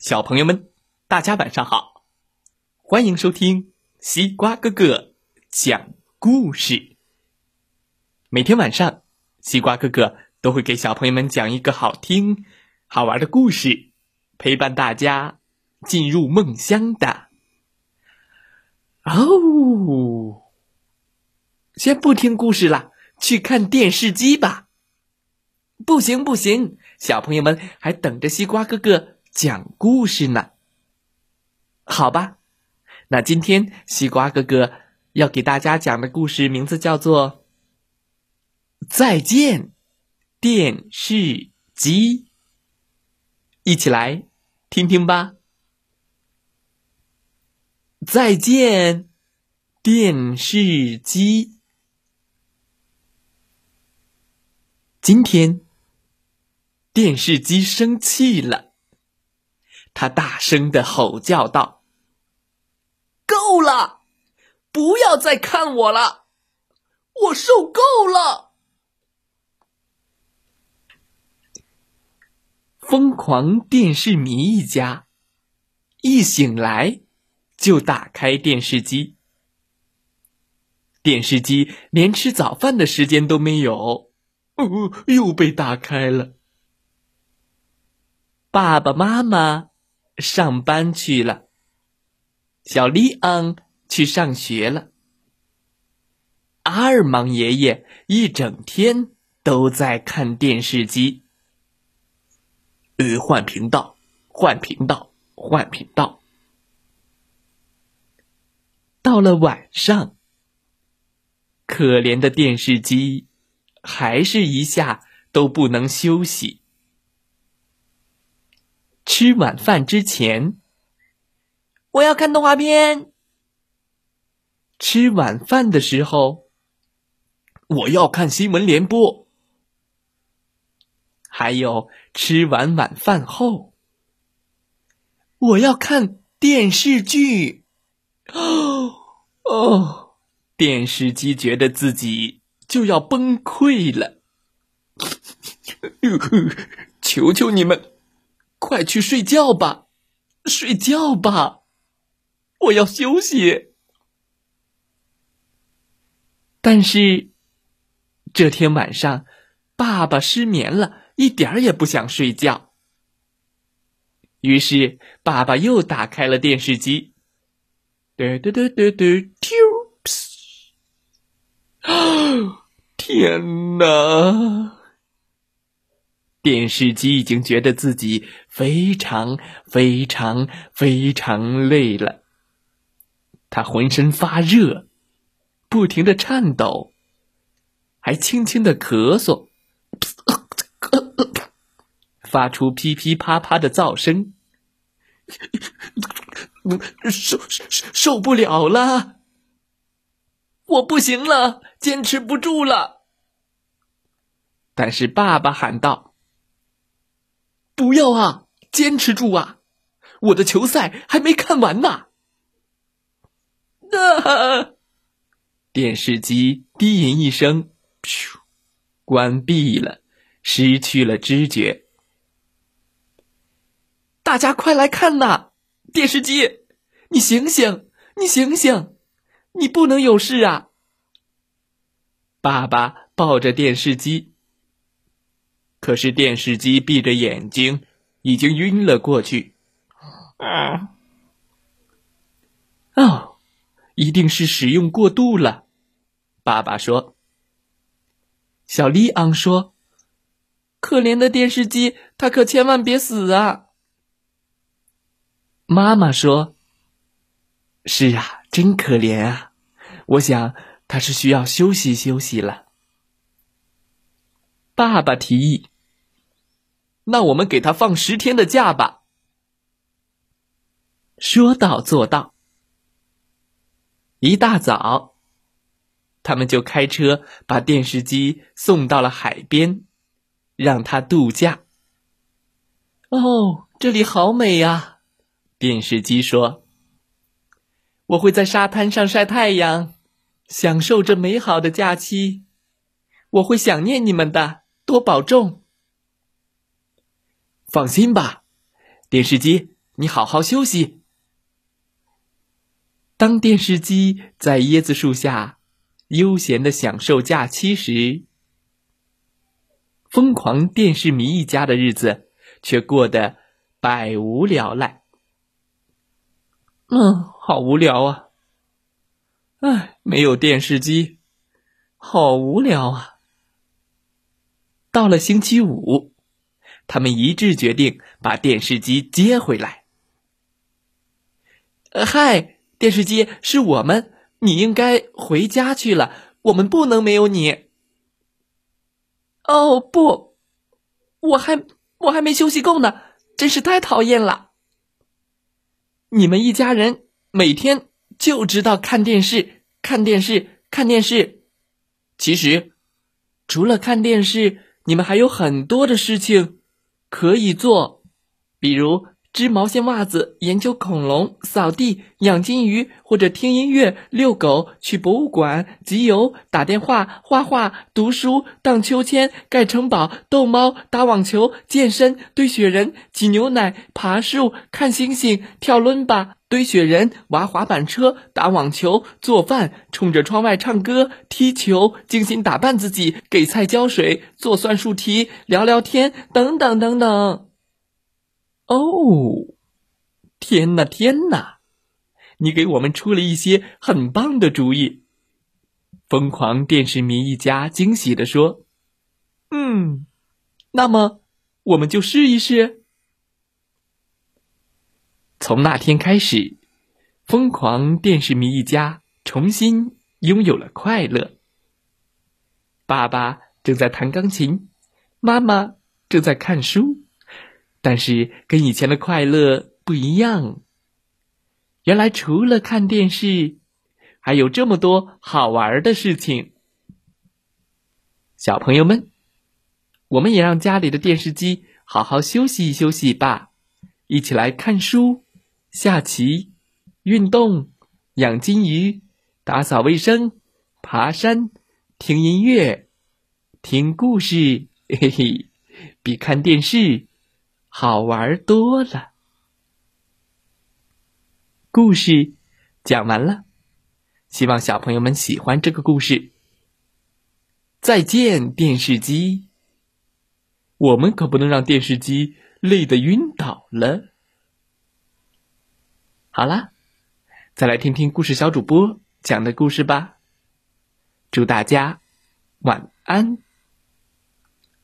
小朋友们，大家晚上好！欢迎收听西瓜哥哥讲故事。每天晚上，西瓜哥哥都会给小朋友们讲一个好听、好玩的故事，陪伴大家进入梦乡的。哦，先不听故事了，去看电视机吧。不行不行，小朋友们还等着西瓜哥哥讲故事呢。好吧，那今天西瓜哥哥要给大家讲的故事名字叫做《再见电视机》，一起来听听吧。再见电视机，今天。电视机生气了，他大声的吼叫道：“够了，不要再看我了，我受够了！”疯狂电视迷一家一醒来就打开电视机，电视机连吃早饭的时间都没有，哦，又被打开了。爸爸妈妈上班去了，小利昂去上学了。阿尔芒爷爷一整天都在看电视机。呃，换频道，换频道，换频道。到了晚上，可怜的电视机还是一下都不能休息。吃晚饭之前，我要看动画片。吃晚饭的时候，我要看新闻联播。还有吃完晚饭后，我要看电视剧。哦 哦，电视机觉得自己就要崩溃了。求求你们！快去睡觉吧，睡觉吧，我要休息。但是这天晚上，爸爸失眠了，一点儿也不想睡觉。于是，爸爸又打开了电视机。嘟嘟嘟嘟嘟，啾！啊！天哪！电视机已经觉得自己非常非常非常累了，他浑身发热，不停的颤抖，还轻轻的咳嗽，发出噼噼啪啪的噪声，受受受不了了，我不行了，坚持不住了。但是爸爸喊道。不要啊！坚持住啊！我的球赛还没看完呢。啊！电视机低吟一声，噗，关闭了，失去了知觉。大家快来看呐！电视机，你醒醒！你醒醒！你不能有事啊！爸爸抱着电视机。可是电视机闭着眼睛，已经晕了过去。啊！哦，一定是使用过度了。爸爸说。小利昂说：“可怜的电视机，它可千万别死啊！”妈妈说：“是啊，真可怜啊！我想它是需要休息休息了。”爸爸提议。那我们给他放十天的假吧。说到做到。一大早，他们就开车把电视机送到了海边，让他度假。哦，这里好美呀！电视机说：“我会在沙滩上晒太阳，享受这美好的假期。我会想念你们的，多保重。”放心吧，电视机，你好好休息。当电视机在椰子树下悠闲的享受假期时，疯狂电视迷一家的日子却过得百无聊赖。嗯，好无聊啊！唉，没有电视机，好无聊啊！到了星期五，他们一致决定把电视机接回来。嗨，电视机是我们，你应该回家去了。我们不能没有你。哦不，我还我还没休息够呢，真是太讨厌了。你们一家人每天就知道看电视、看电视、看电视。其实，除了看电视，你们还有很多的事情可以做，比如。织毛线袜子，研究恐龙，扫地，养金鱼，或者听音乐，遛狗，去博物馆，集邮，打电话，画画，读书，荡秋千，盖城堡，逗猫，打网球，健身，堆雪人，挤牛奶，爬树，看星星，跳伦巴，堆雪人，玩滑板车，打网球，做饭，冲着窗外唱歌，踢球，精心打扮自己，给菜浇水，做算术题，聊聊天，等等等等。哦，天哪，天哪！你给我们出了一些很棒的主意。疯狂电视迷一家惊喜地说：“嗯，那么我们就试一试。”从那天开始，疯狂电视迷一家重新拥有了快乐。爸爸正在弹钢琴，妈妈正在看书。但是跟以前的快乐不一样。原来除了看电视，还有这么多好玩的事情。小朋友们，我们也让家里的电视机好好休息休息吧，一起来看书、下棋、运动、养金鱼、打扫卫生、爬山、听音乐、听故事，嘿嘿，比看电视。好玩多了，故事讲完了，希望小朋友们喜欢这个故事。再见，电视机！我们可不能让电视机累得晕倒了。好啦，再来听听故事小主播讲的故事吧。祝大家晚安，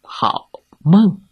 好梦。